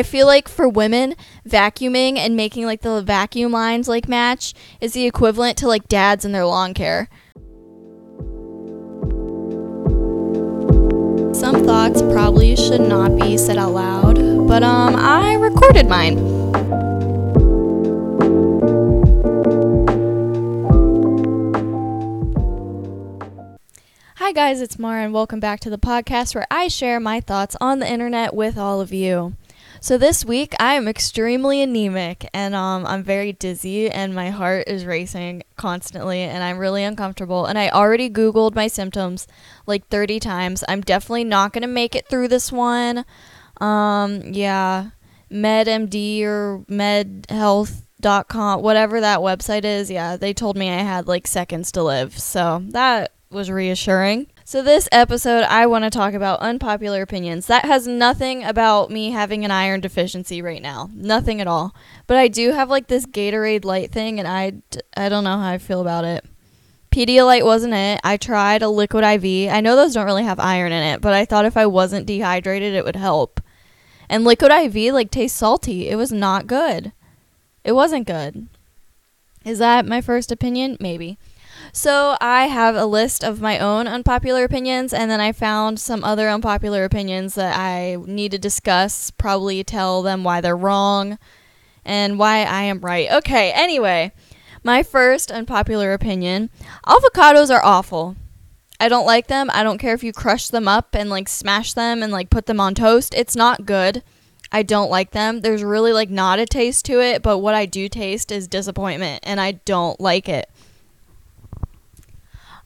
I feel like for women, vacuuming and making like the vacuum lines like match is the equivalent to like dads in their lawn care. Some thoughts probably should not be said out loud, but um I recorded mine. Hi guys, it's Mara and welcome back to the podcast where I share my thoughts on the internet with all of you. So this week I am extremely anemic and um, I'm very dizzy and my heart is racing constantly and I'm really uncomfortable and I already googled my symptoms like 30 times. I'm definitely not going to make it through this one. Um yeah, WebMD or medhealth.com whatever that website is. Yeah, they told me I had like seconds to live. So that was reassuring. So, this episode, I want to talk about unpopular opinions. That has nothing about me having an iron deficiency right now. Nothing at all. But I do have like this Gatorade light thing, and I, I don't know how I feel about it. Pedialyte wasn't it. I tried a liquid IV. I know those don't really have iron in it, but I thought if I wasn't dehydrated, it would help. And liquid IV like tastes salty. It was not good. It wasn't good. Is that my first opinion? Maybe. So I have a list of my own unpopular opinions, and then I found some other unpopular opinions that I need to discuss, probably tell them why they're wrong and why I am right. Okay, anyway, my first unpopular opinion avocados are awful. I don't like them. I don't care if you crush them up and like smash them and like put them on toast. It's not good. I don't like them. There's really like not a taste to it, but what I do taste is disappointment and I don't like it.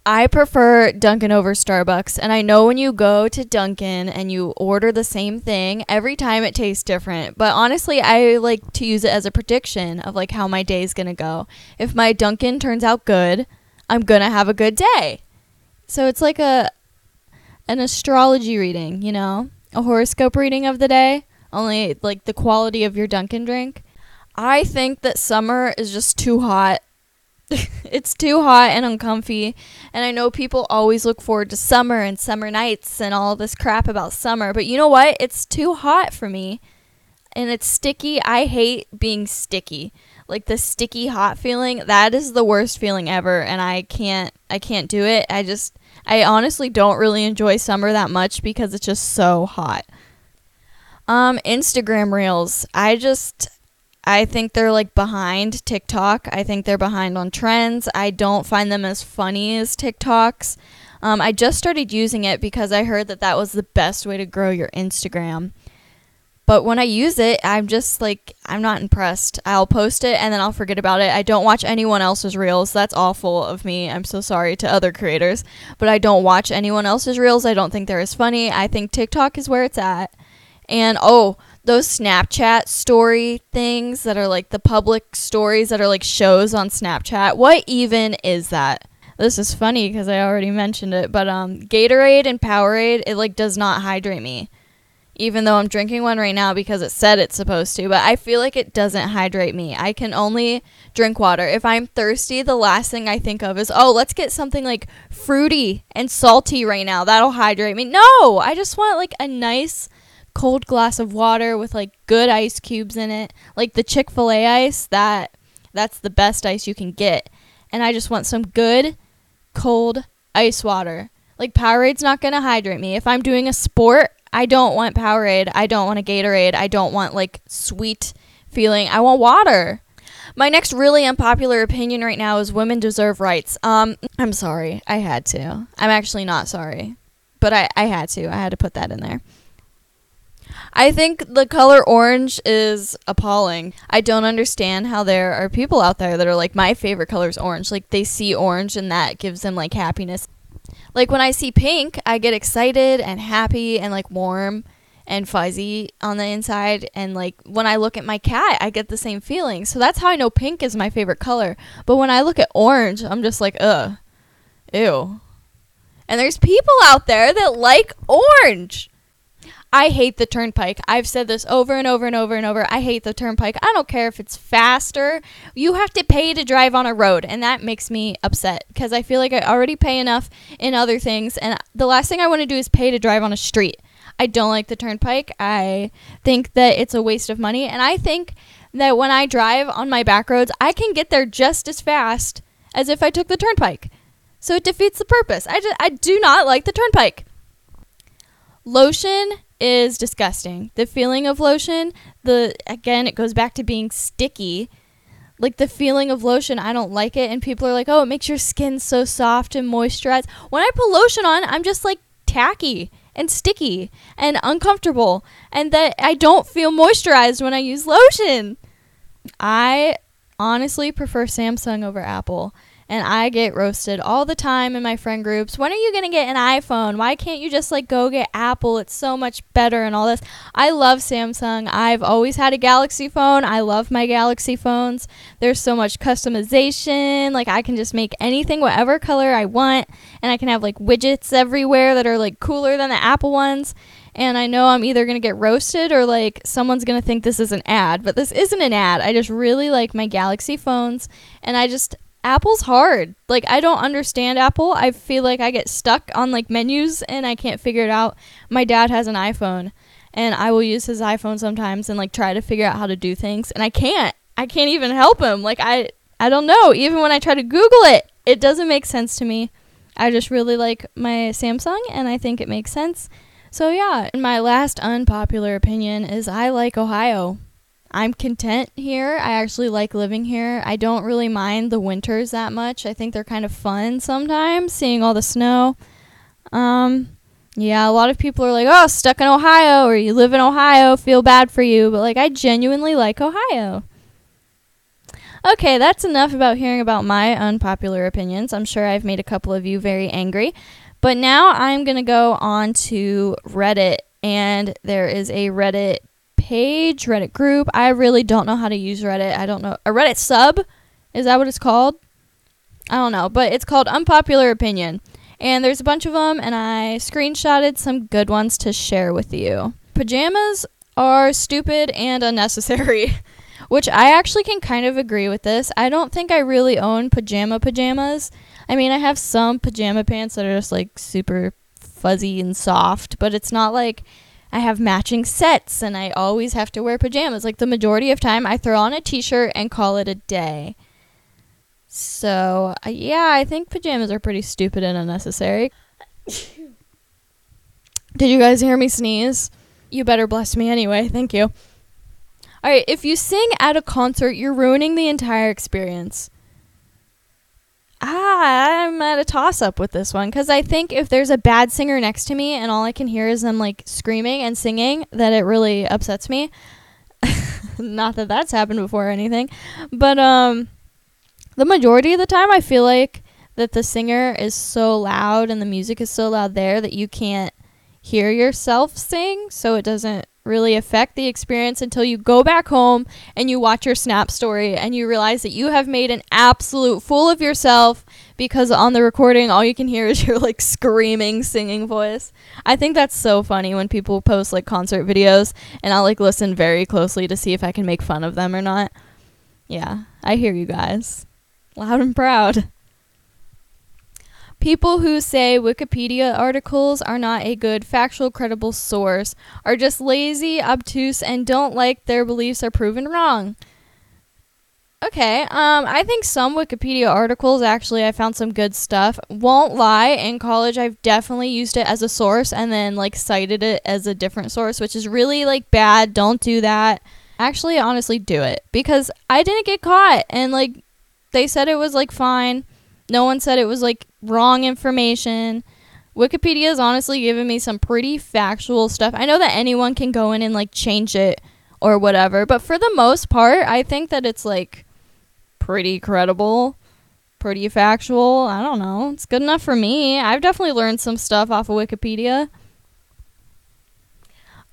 I prefer Dunkin' over Starbucks. And I know when you go to Dunkin' and you order the same thing, every time it tastes different. But honestly, I like to use it as a prediction of like how my day is going to go. If my Dunkin' turns out good, I'm going to have a good day. So it's like a an astrology reading, you know? A horoscope reading of the day, only like the quality of your Dunkin' drink. I think that summer is just too hot it's too hot and uncomfy. And I know people always look forward to summer and summer nights and all this crap about summer. But you know what? It's too hot for me. And it's sticky. I hate being sticky. Like the sticky hot feeling, that is the worst feeling ever and I can't I can't do it. I just I honestly don't really enjoy summer that much because it's just so hot. Um Instagram Reels. I just I think they're like behind TikTok. I think they're behind on trends. I don't find them as funny as TikToks. Um, I just started using it because I heard that that was the best way to grow your Instagram. But when I use it, I'm just like, I'm not impressed. I'll post it and then I'll forget about it. I don't watch anyone else's reels. That's awful of me. I'm so sorry to other creators. But I don't watch anyone else's reels. I don't think they're as funny. I think TikTok is where it's at. And oh, those Snapchat story things that are like the public stories that are like shows on Snapchat. What even is that? This is funny because I already mentioned it, but um, Gatorade and Powerade it like does not hydrate me, even though I'm drinking one right now because it said it's supposed to. But I feel like it doesn't hydrate me. I can only drink water. If I'm thirsty, the last thing I think of is oh, let's get something like fruity and salty right now. That'll hydrate me. No, I just want like a nice cold glass of water with like good ice cubes in it, like the Chick-fil-A ice, that that's the best ice you can get. And I just want some good cold ice water. Like Powerade's not to hydrate me. If I'm doing a sport, I don't want Powerade. I don't want a Gatorade. I don't want like sweet feeling. I want water. My next really unpopular opinion right now is women deserve rights. Um, I'm sorry. I had to. I'm actually not sorry. But I, I had to. I had to put that in there. I think the color orange is appalling. I don't understand how there are people out there that are like, my favorite color is orange. Like, they see orange and that gives them like happiness. Like, when I see pink, I get excited and happy and like warm and fuzzy on the inside. And like, when I look at my cat, I get the same feeling. So that's how I know pink is my favorite color. But when I look at orange, I'm just like, ugh, ew. And there's people out there that like orange. I hate the turnpike. I've said this over and over and over and over. I hate the turnpike. I don't care if it's faster. You have to pay to drive on a road, and that makes me upset because I feel like I already pay enough in other things, and the last thing I want to do is pay to drive on a street. I don't like the turnpike. I think that it's a waste of money. And I think that when I drive on my back roads, I can get there just as fast as if I took the turnpike. So it defeats the purpose. I, just, I do not like the turnpike. Lotion is disgusting. The feeling of lotion, the again, it goes back to being sticky. Like the feeling of lotion, I don't like it. And people are like, oh, it makes your skin so soft and moisturized. When I put lotion on, I'm just like tacky and sticky and uncomfortable. And that I don't feel moisturized when I use lotion. I honestly prefer Samsung over Apple and I get roasted all the time in my friend groups. When are you going to get an iPhone? Why can't you just like go get Apple? It's so much better and all this. I love Samsung. I've always had a Galaxy phone. I love my Galaxy phones. There's so much customization. Like I can just make anything whatever color I want and I can have like widgets everywhere that are like cooler than the Apple ones and I know I'm either going to get roasted or like someone's going to think this is an ad, but this isn't an ad. I just really like my Galaxy phones and I just Apple's hard. Like I don't understand Apple. I feel like I get stuck on like menus and I can't figure it out. My dad has an iPhone and I will use his iPhone sometimes and like try to figure out how to do things and I can't. I can't even help him. Like I I don't know. Even when I try to Google it, it doesn't make sense to me. I just really like my Samsung and I think it makes sense. So yeah, my last unpopular opinion is I like Ohio. I'm content here. I actually like living here. I don't really mind the winters that much. I think they're kind of fun sometimes, seeing all the snow. Um, yeah, a lot of people are like, "Oh, stuck in Ohio or you live in Ohio, feel bad for you." But like I genuinely like Ohio. Okay, that's enough about hearing about my unpopular opinions. I'm sure I've made a couple of you very angry. But now I'm going to go on to Reddit and there is a Reddit page, Reddit group. I really don't know how to use Reddit. I don't know. A Reddit sub? Is that what it's called? I don't know, but it's called Unpopular Opinion. And there's a bunch of them, and I screenshotted some good ones to share with you. Pajamas are stupid and unnecessary, which I actually can kind of agree with this. I don't think I really own pajama pajamas. I mean, I have some pajama pants that are just like super fuzzy and soft, but it's not like I have matching sets and I always have to wear pajamas. Like the majority of time, I throw on a t shirt and call it a day. So, uh, yeah, I think pajamas are pretty stupid and unnecessary. Did you guys hear me sneeze? You better bless me anyway. Thank you. All right, if you sing at a concert, you're ruining the entire experience I'm at a toss up with this one because I think if there's a bad singer next to me and all I can hear is them like screaming and singing, that it really upsets me. Not that that's happened before or anything, but um, the majority of the time I feel like that the singer is so loud and the music is so loud there that you can't hear yourself sing, so it doesn't really affect the experience until you go back home and you watch your Snap story and you realize that you have made an absolute fool of yourself because on the recording all you can hear is your like screaming singing voice. I think that's so funny when people post like concert videos and I'll like listen very closely to see if I can make fun of them or not. Yeah, I hear you guys. Loud and proud. People who say Wikipedia articles are not a good, factual, credible source are just lazy, obtuse, and don't like their beliefs are proven wrong. Okay, um, I think some Wikipedia articles actually I found some good stuff. Won't lie, in college I've definitely used it as a source and then like cited it as a different source, which is really like bad. Don't do that. Actually, honestly, do it because I didn't get caught and like they said it was like fine. No one said it was like wrong information. Wikipedia has honestly given me some pretty factual stuff. I know that anyone can go in and like change it or whatever, but for the most part, I think that it's like pretty credible, pretty factual. I don't know. It's good enough for me. I've definitely learned some stuff off of Wikipedia.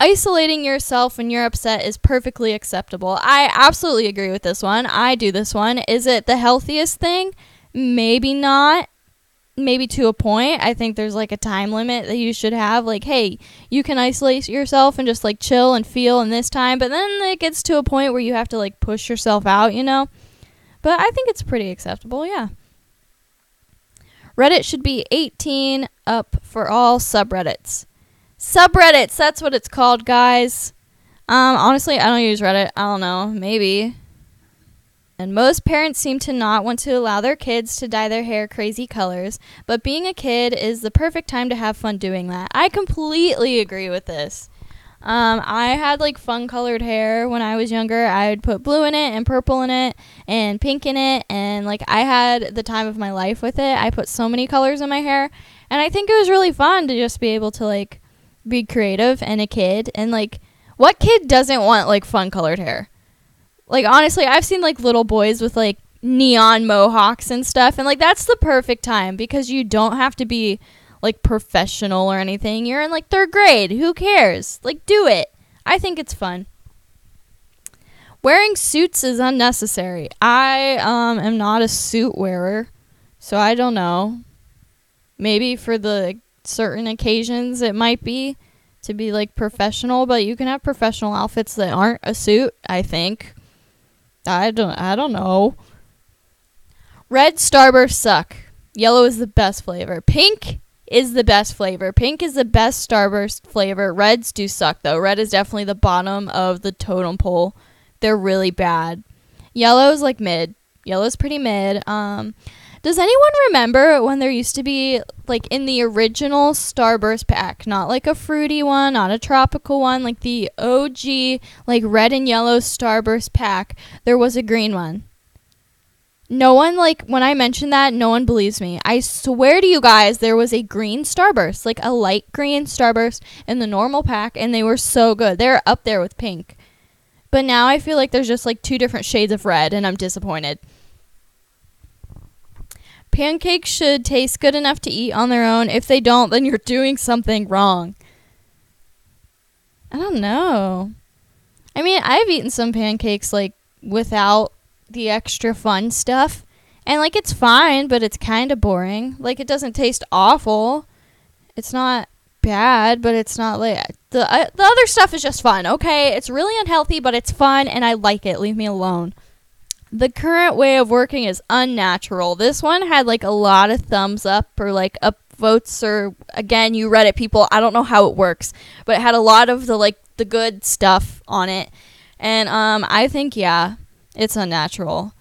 Isolating yourself when you're upset is perfectly acceptable. I absolutely agree with this one. I do this one. Is it the healthiest thing? Maybe not maybe to a point. I think there's like a time limit that you should have. Like, hey, you can isolate yourself and just like chill and feel in this time, but then it gets to a point where you have to like push yourself out, you know? But I think it's pretty acceptable, yeah. Reddit should be 18 up for all subreddits. Subreddits, that's what it's called, guys. Um, honestly, I don't use Reddit. I don't know. Maybe. And most parents seem to not want to allow their kids to dye their hair crazy colors, but being a kid is the perfect time to have fun doing that. I completely agree with this. Um, I had like fun colored hair when I was younger. I would put blue in it and purple in it and pink in it, and like I had the time of my life with it. I put so many colors in my hair, and I think it was really fun to just be able to like be creative and a kid and like what kid doesn't want like fun colored hair? Like honestly, I've seen like little boys with like neon mohawks and stuff and like that's the perfect time because you don't have to be like professional or anything. You're in like 3rd grade. Who cares? Like do it. I think it's fun. Wearing suits is unnecessary. I um am not a suit wearer, so I don't know. Maybe for the certain occasions it might be to be like professional, but you can have professional outfits that aren't a suit, I think. I don't I don't know. Red Starburst suck. Yellow is the best flavor. Pink is the best flavor. Pink is the best Starburst flavor. Reds do suck though. Red is definitely the bottom of the totem pole. They're really bad. Yellow's like mid. Yellow's pretty mid. Um does anyone remember when there used to be like in the original Starburst pack, not like a fruity one, not a tropical one, like the OG like red and yellow Starburst pack, there was a green one. No one like when I mentioned that, no one believes me. I swear to you guys, there was a green Starburst, like a light green Starburst in the normal pack and they were so good. They're up there with pink. But now I feel like there's just like two different shades of red and I'm disappointed. Pancakes should taste good enough to eat on their own. If they don't, then you're doing something wrong. I don't know. I mean, I've eaten some pancakes like without the extra fun stuff. And like it's fine, but it's kind of boring. Like it doesn't taste awful. It's not bad, but it's not like the uh, the other stuff is just fun. Okay, it's really unhealthy, but it's fun and I like it. Leave me alone the current way of working is unnatural. This one had like a lot of thumbs up or like up votes or again you Reddit people. I don't know how it works, but it had a lot of the like the good stuff on it. And um I think yeah, it's unnatural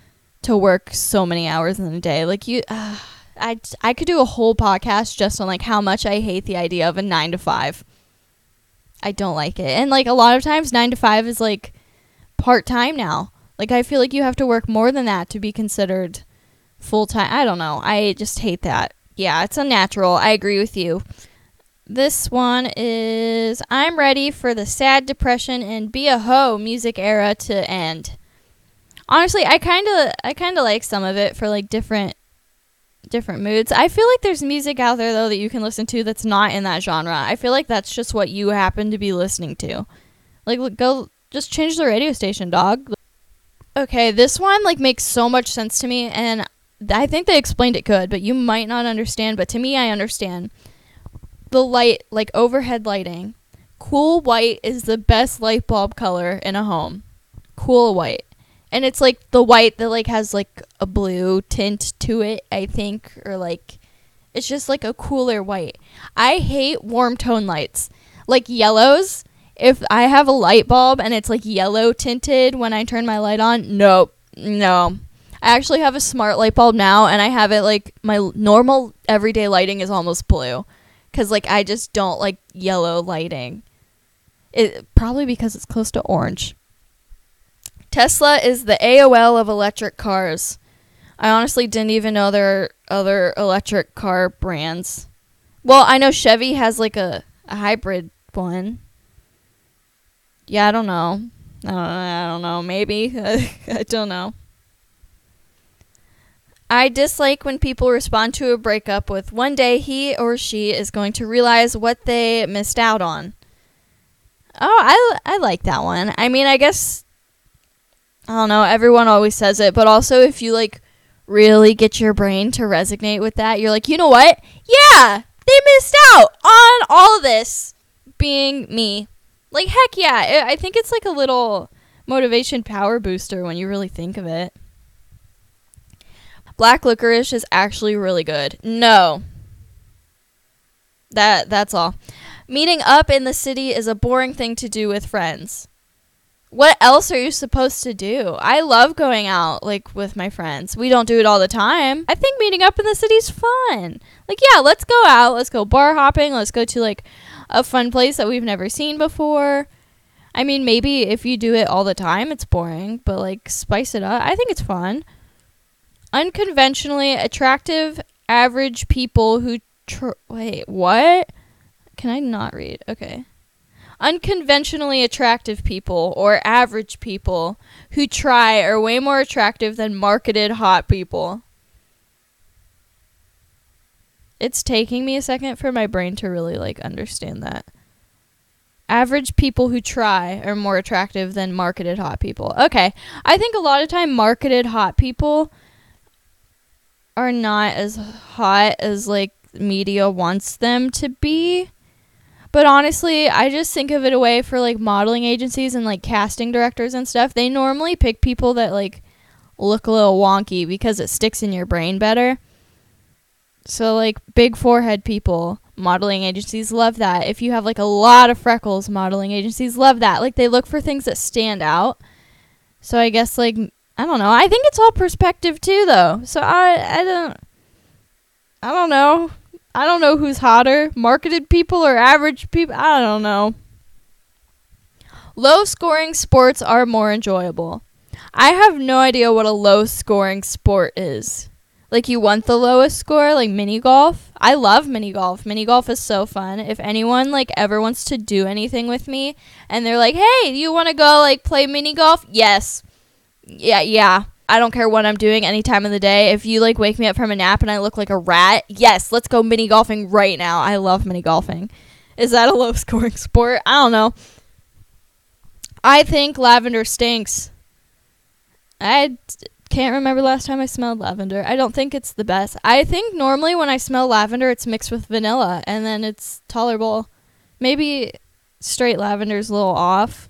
to work so many hours in a day. Like you uh, I I could do a whole podcast just on like how much I hate the idea of a 9 to 5. I don't like it. And like a lot of times 9 to 5 is like part-time now like I feel like you have to work more than that to be considered full time. I don't know. I just hate that. Yeah, it's unnatural. I agree with you. This one is I'm ready for the sad depression and be a hoe music era to end. Honestly, I kind of I kind of like some of it for like different different moods. I feel like there's music out there though that you can listen to that's not in that genre. I feel like that's just what you happen to be listening to. Like go just change the radio station, dog. Okay, this one like makes so much sense to me and I think they explained it good, but you might not understand, but to me I understand. The light, like overhead lighting. Cool white is the best light bulb color in a home. Cool white. And it's like the white that like has like a blue tint to it, I think, or like it's just like a cooler white. I hate warm tone lights. Like yellows, if I have a light bulb and it's like yellow tinted when I turn my light on, nope, no. I actually have a smart light bulb now and I have it like my normal everyday lighting is almost blue cuz like I just don't like yellow lighting. It probably because it's close to orange. Tesla is the AOL of electric cars. I honestly didn't even know there are other electric car brands. Well, I know Chevy has like a, a hybrid one. Yeah, I don't know. I don't, I don't know. Maybe. I don't know. I dislike when people respond to a breakup with one day he or she is going to realize what they missed out on. Oh, I, I like that one. I mean, I guess I don't know, everyone always says it, but also if you like really get your brain to resonate with that, you're like, "You know what? Yeah, they missed out on all of this being me." Like heck yeah, I think it's like a little motivation power booster when you really think of it. Black licorice is actually really good. No. That that's all. Meeting up in the city is a boring thing to do with friends. What else are you supposed to do? I love going out like with my friends. We don't do it all the time. I think meeting up in the city is fun. Like yeah, let's go out. Let's go bar hopping. Let's go to like a fun place that we've never seen before. I mean, maybe if you do it all the time, it's boring, but like spice it up. I think it's fun. Unconventionally attractive, average people who tr- wait, what? Can I not read? Okay unconventionally attractive people or average people who try are way more attractive than marketed hot people. It's taking me a second for my brain to really like understand that. Average people who try are more attractive than marketed hot people. Okay. I think a lot of time marketed hot people are not as hot as like media wants them to be. But honestly, I just think of it a way for like modeling agencies and like casting directors and stuff. They normally pick people that like look a little wonky because it sticks in your brain better. So like big forehead people, modeling agencies love that. If you have like a lot of freckles, modeling agencies love that. Like they look for things that stand out. So I guess like I don't know. I think it's all perspective too though. So I I don't I don't know. I don't know who's hotter, marketed people or average people. I don't know. Low scoring sports are more enjoyable. I have no idea what a low scoring sport is. Like you want the lowest score, like mini golf. I love mini golf. Mini golf is so fun. If anyone like ever wants to do anything with me and they're like, "Hey, do you want to go like play mini golf?" Yes. Yeah, yeah. I don't care what I'm doing any time of the day. If you like wake me up from a nap and I look like a rat, yes, let's go mini golfing right now. I love mini golfing. Is that a low scoring sport? I don't know. I think lavender stinks. I can't remember last time I smelled lavender. I don't think it's the best. I think normally when I smell lavender, it's mixed with vanilla and then it's tolerable. Maybe straight lavender is a little off.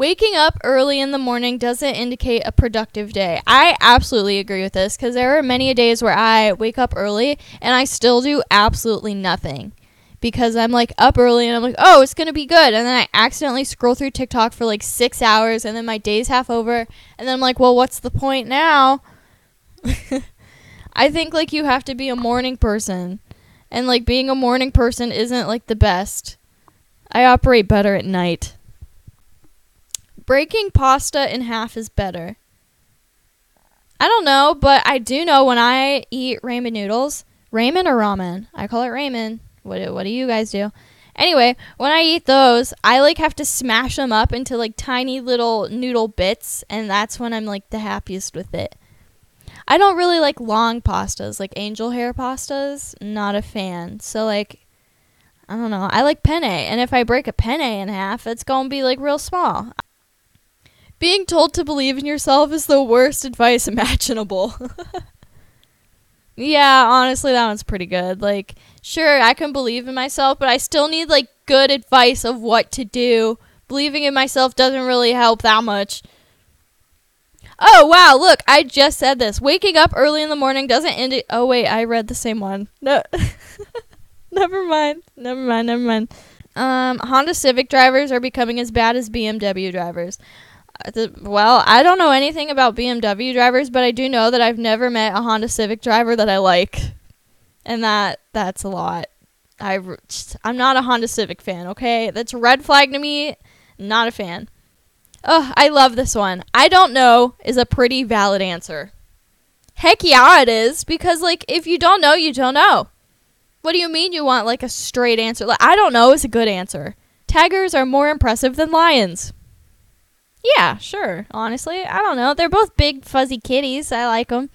Waking up early in the morning doesn't indicate a productive day. I absolutely agree with this because there are many days where I wake up early and I still do absolutely nothing because I'm like up early and I'm like, oh, it's gonna be good, and then I accidentally scroll through TikTok for like six hours, and then my day's half over, and then I'm like, well, what's the point now? I think like you have to be a morning person, and like being a morning person isn't like the best. I operate better at night. Breaking pasta in half is better. I don't know, but I do know when I eat ramen noodles, ramen or ramen. I call it ramen. What do, what do you guys do? Anyway, when I eat those, I like have to smash them up into like tiny little noodle bits, and that's when I'm like the happiest with it. I don't really like long pastas, like angel hair pastas. Not a fan. So like, I don't know. I like penne, and if I break a penne in half, it's gonna be like real small. Being told to believe in yourself is the worst advice imaginable. yeah, honestly, that one's pretty good. Like, sure, I can believe in myself, but I still need, like, good advice of what to do. Believing in myself doesn't really help that much. Oh, wow, look, I just said this. Waking up early in the morning doesn't end. oh, wait, I read the same one. No. never mind. Never mind. Never mind. Um, Honda Civic drivers are becoming as bad as BMW drivers Uh, well, I don't know anything about BMW drivers, but I do know that I've never met a Honda Civic driver that I like, and that that's a lot. I I'm not a Honda Civic fan. Okay, that's a red flag to me. Not a fan. Oh, I love this one. I don't know is a pretty valid answer. Heck yeah, it is because like if you don't know, you don't know. What do you mean you want like a straight answer? Like I don't know is a good answer. Tigers are more impressive than lions. Yeah, sure. Honestly, I don't know. They're both big fuzzy kitties. I like them.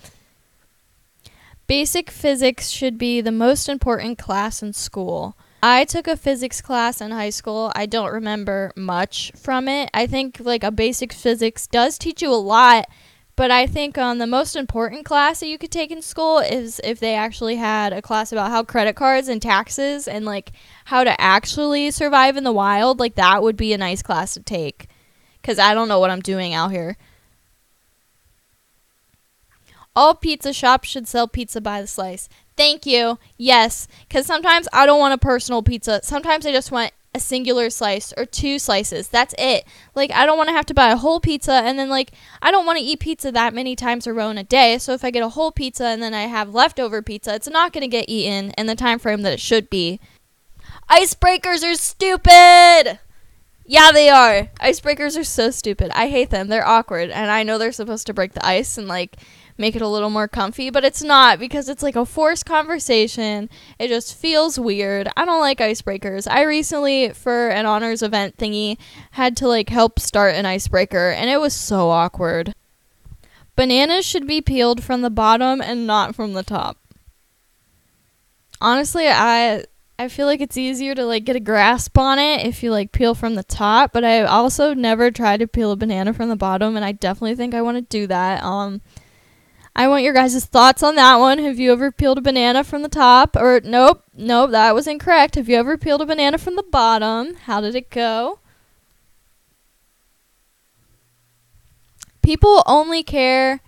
Basic physics should be the most important class in school. I took a physics class in high school. I don't remember much from it. I think like a basic physics does teach you a lot, but I think um, the most important class that you could take in school is if they actually had a class about how credit cards and taxes and like how to actually survive in the wild. Like that would be a nice class to take because I don't know what I'm doing out here. All pizza shops should sell pizza by the slice. Thank you. Yes, because sometimes I don't want a personal pizza. Sometimes I just want a singular slice or two slices. That's it. Like I don't want to have to buy a whole pizza and then like I don't want to eat pizza that many times a row in a day. So if I get a whole pizza and then I have leftover pizza, it's not going to get eaten in the time frame that it should be. Icebreakers are stupid. Yeah, they are. Icebreakers are so stupid. I hate them. They're awkward and I know they're supposed to break the ice and like make it a little more comfy, but it's not because it's like a forced conversation. It just feels weird. I don't like icebreakers. I recently, for an honors event thingy, had to like help start an icebreaker, and it was so awkward. Bananas should be peeled from the bottom and not from the top. Honestly, I I feel like it's easier to like get a grasp on it if you like peel from the top, but I also never tried to peel a banana from the bottom and I definitely think I want to do that. Um I want your guys' thoughts on that one. Have you ever peeled a banana from the top? Or, nope, nope, that was incorrect. Have you ever peeled a banana from the bottom? How did it go? People only care.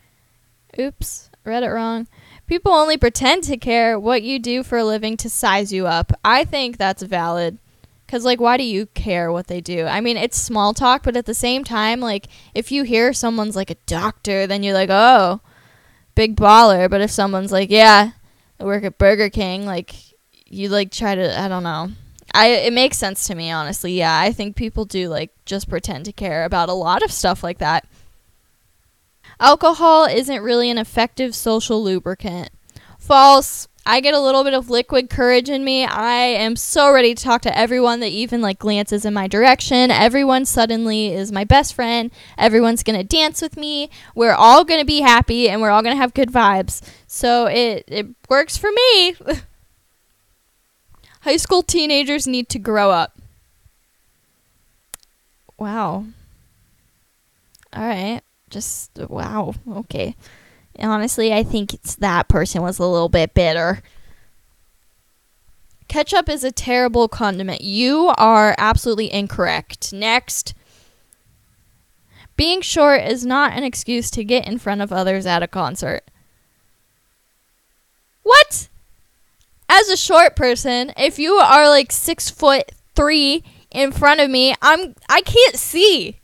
Oops, read it wrong. People only pretend to care what you do for a living to size you up. I think that's valid. Because, like, why do you care what they do? I mean, it's small talk, but at the same time, like, if you hear someone's like a doctor, then you're like, oh, big baller, but if someone's like, "Yeah, I work at Burger King," like you like try to I don't know. I it makes sense to me honestly. Yeah, I think people do like just pretend to care about a lot of stuff like that. Alcohol isn't really an effective social lubricant. False. I get a little bit of liquid courage in me. I am so ready to talk to everyone that even like glances in my direction. Everyone suddenly is my best friend. Everyone's going to dance with me. We're all going to be happy and we're all going to have good vibes. So it it works for me. High school teenagers need to grow up. Wow. All right. Just wow. Okay. Honestly, I think it's that person was a little bit bitter. Ketchup is a terrible condiment. You are absolutely incorrect. Next. Being short is not an excuse to get in front of others at a concert. What? As a short person, if you are like six foot three in front of me, I'm I can't see.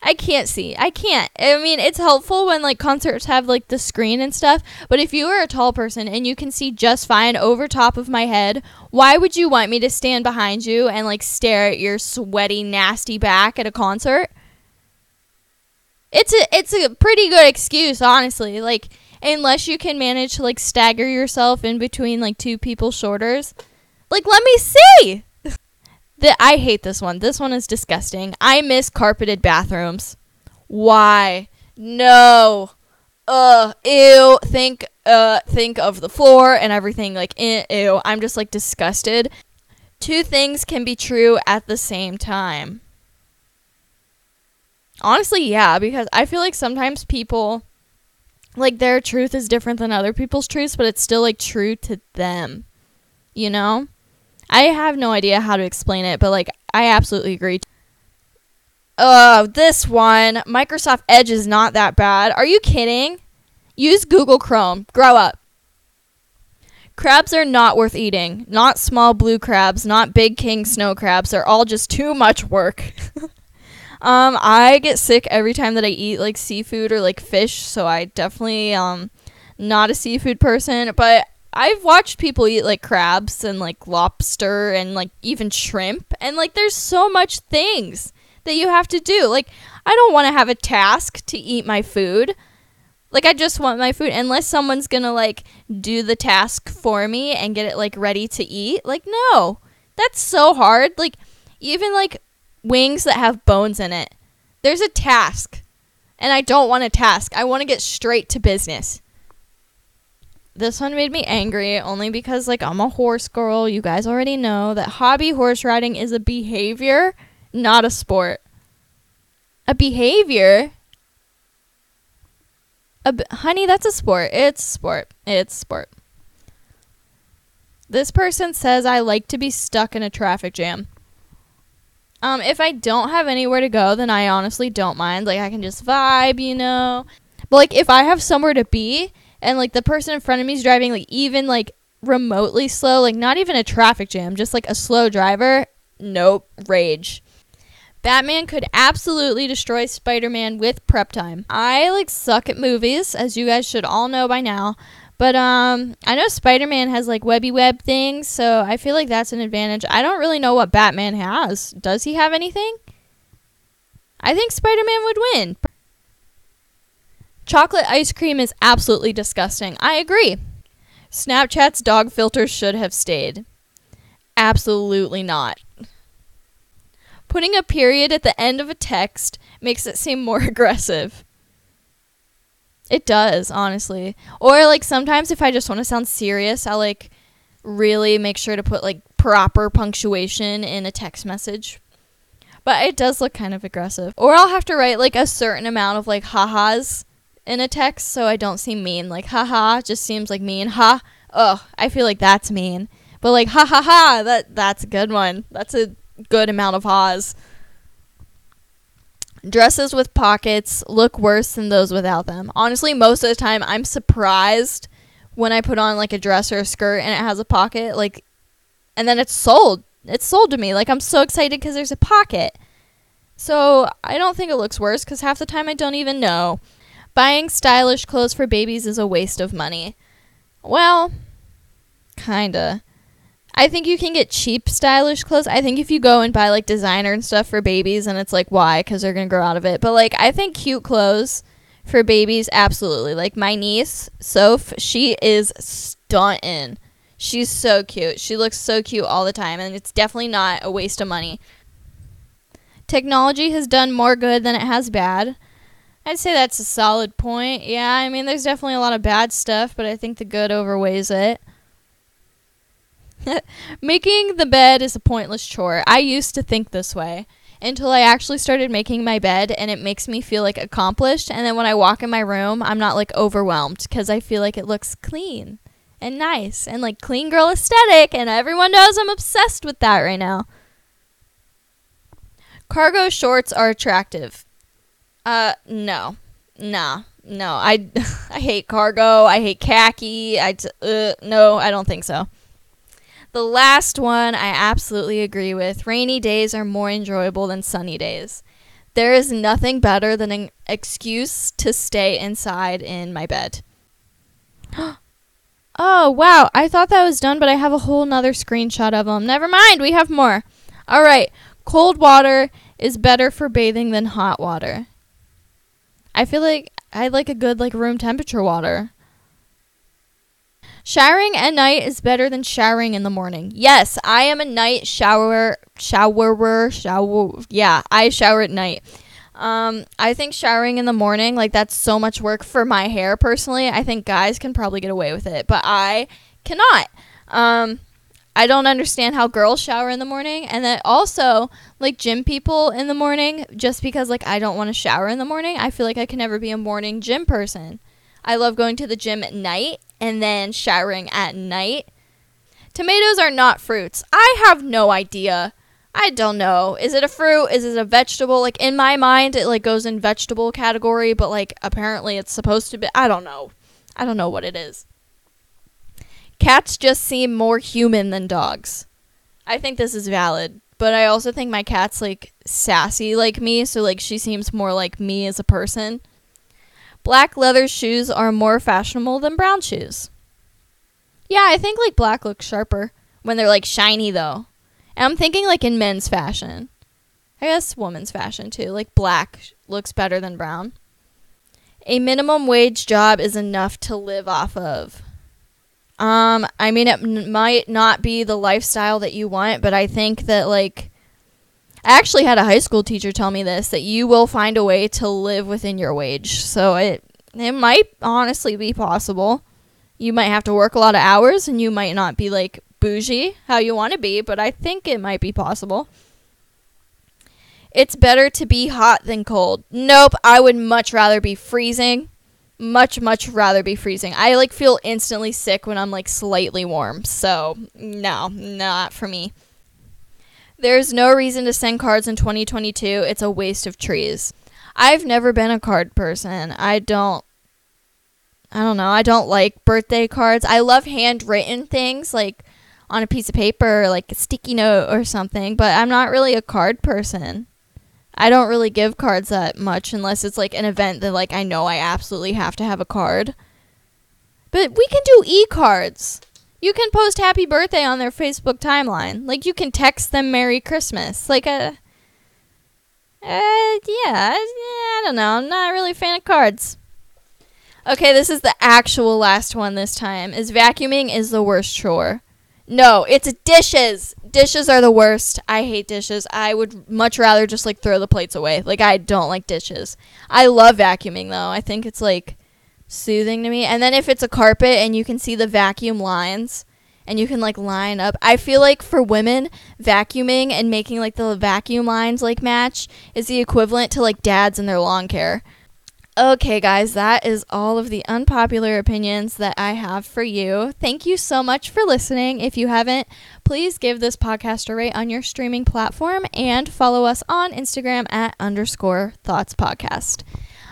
I can't see. I can't. I mean, it's helpful when like concerts have like the screen and stuff, but if you are a tall person and you can see just fine over top of my head, why would you want me to stand behind you and like stare at your sweaty nasty back at a concert? It's a it's a pretty good excuse, honestly. Like unless you can manage to like stagger yourself in between like two people's shoulders. Like let me see. The, I hate this one. This one is disgusting. I miss carpeted bathrooms. Why? No. Uh, ew. Think, uh, think of the floor and everything. Like, ew. I'm just like disgusted. Two things can be true at the same time. Honestly, yeah, because I feel like sometimes people, like, their truth is different than other people's truths, but it's still, like, true to them. You know? I have no idea how to explain it, but like I absolutely agree. Oh, this one, Microsoft Edge is not that bad. Are you kidding? Use Google Chrome. Grow up. Crabs are not worth eating. Not small blue crabs, not big king snow crabs. They're all just too much work. um, I get sick every time that I eat like seafood or like fish, so I definitely um not a seafood person, but I've watched people eat like crabs and like lobster and like even shrimp and like there's so much things that you have to do. Like I don't want to have a task to eat my food. Like I just want my food unless someone's going to like do the task for me and get it like ready to eat. Like no. That's so hard. Like even like wings that have bones in it. There's a task. And I don't want a task. I want to get straight to business this one made me angry only because like I'm a horse girl. You guys already know that hobby horse riding is a behavior, not a sport. A behavior? A b- honey, that's a sport. It's sport. It's sport. This person says I like to be stuck in a traffic jam. Um, if I don't have anywhere to go, then I honestly don't mind. Like I can just vibe, you know. But like if I have somewhere to be, and like the person in front of me is driving like even like remotely slow, like not even a traffic jam, just like a slow driver, Nope, rage. Batman could absolutely destroy Spider-Man with prep time. I like suck at movies, as you guys should all know by now. But um I know Spider-Man has like webby web things, so I feel like that's an advantage. I don't really know what Batman has. Does he have anything? I think Spider-Man would win. Chocolate ice cream is absolutely disgusting. I agree. Snapchat's dog filters should have stayed. Absolutely not. Putting a period at the end of a text makes it seem more aggressive. It does, honestly. Or like sometimes if I just want to sound serious, I'll like really make sure to put like proper punctuation in a text message. But it does look kind of aggressive. Or I'll have to write like a certain amount of like ha-has in a text so I don't seem mean. Like haha just seems like mean. Ha. Oh, I feel like that's mean. But like ha ha ha, that that's a good one. That's a good amount of ha's. Dresses with pockets look worse than those without them. Honestly, most of the time I'm surprised when I put on like a dress or a skirt and it has a pocket like and then it's sold. It's sold to me. Like I'm so excited cuz there's a pocket. So, I don't think it looks worse cuz half the time I don't even know. Buying stylish clothes for babies is a waste of money. Well, kinda. I think you can get cheap, stylish clothes. I think if you go and buy like designer and stuff for babies, and it's like, why? Because they're to grow out of it. But like, I think cute clothes for babies, absolutely. Like, my niece, Soph, she is stunting. She's so cute. She looks so cute all the time, and it's definitely not a waste of money. Technology has done more good than it has bad. I'd say that's a solid point. Yeah, I mean, there's definitely a lot of bad stuff, but I think the good overweighs it. making the bed is a pointless chore. I used to think this way until I actually started making my bed and it makes me feel like accomplished. And then when I walk in my room, I'm not like overwhelmed because I feel like it looks clean and nice and like clean girl aesthetic. And everyone knows I'm obsessed with that right now. Cargo shorts are attractive. Uh, no. Nah. No. I, I hate cargo. I hate khaki. I, t- uh, no, I don't think so. The last one I absolutely agree with. Rainy days are more enjoyable than sunny days. There is nothing better than an excuse to stay inside in my bed. oh, wow. I thought that was done, but I have a whole nother screenshot of them. Never mind. We have more. All right. Cold water is better for bathing than hot water. I feel like I like a good like room temperature water. Showering at night is better than showering in the morning. Yes, I am a night shower showerer. Shower. Yeah, I shower at night. Um, I think showering in the morning, like that's so much work for my hair personally. I think guys can probably get away with it, but I cannot. Um, I don't understand how girls shower in the morning, and then also like gym people in the morning. Just because like I don't want to shower in the morning, I feel like I can never be a morning gym person. I love going to the gym at night and then showering at night. Tomatoes are not fruits. I have no idea. I don't know. Is it a fruit? Is it a vegetable? Like in my mind it like goes in vegetable category, but like apparently it's supposed to be I don't know. I don't know what it is. Cats just seem more human than dogs. I think this is valid, but I also think my cat's like sassy like me, so like she seems more like me as a person. Black leather shoes are more fashionable than brown shoes. Yeah, I think like black looks sharper when they're like shiny though. And I'm thinking like in men's fashion. I guess women's fashion too. Like black looks better than brown. A minimum wage job is enough to live off of. Um, I mean, it n- might not be the lifestyle that you want, but I think that like I actually had a high school teacher tell me this that you will find a way to live within your wage. So it it might honestly be possible. You might have to work a lot of hours and you might not be like bougie how you want to be, but I think it might be possible. It's better to be hot than cold. Nope, I would much rather be freezing. Much much rather be freezing. I like feel instantly sick when I'm like slightly warm. So, no, not for me. There's no reason to send cards in 2022. It's a waste of trees. I've never been a card person. I don't I don't know. I don't like birthday cards. I love handwritten things like on a piece of paper, like a sticky note or something, but I'm not really a card person. I don't really give cards that much unless it's like an event that like I know I absolutely have to have a card. But we can do e-cards. You can post happy birthday on their Facebook timeline. Like you can text them Merry Christmas. Like a uh, yeah, I don't know. I'm not really a fan of cards. Okay, this is the actual last one this time. Is vacuuming is the worst chore. No, it's dishes. Dishes are the worst. I hate dishes. I would much rather just like throw the plates away. Like I don't like dishes. I love vacuuming though. I think it's like soothing to me. And then if it's a carpet and you can see the vacuum lines and you can like line up. I feel like for women, vacuuming and making like the vacuum lines like match is the equivalent to like dads and their lawn care. Okay, guys, that is all of the unpopular opinions that I have for you. Thank you so much for listening. If you haven't, please give this podcast a rate on your streaming platform and follow us on Instagram at underscore thoughts podcast.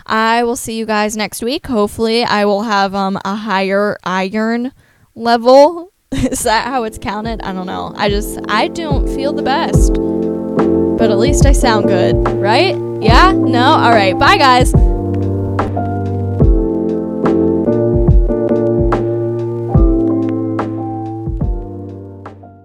I will see you guys next week. Hopefully, I will have um, a higher iron level. is that how it's counted? I don't know. I just, I don't feel the best. But at least I sound good, right? Yeah? No? All right. Bye, guys.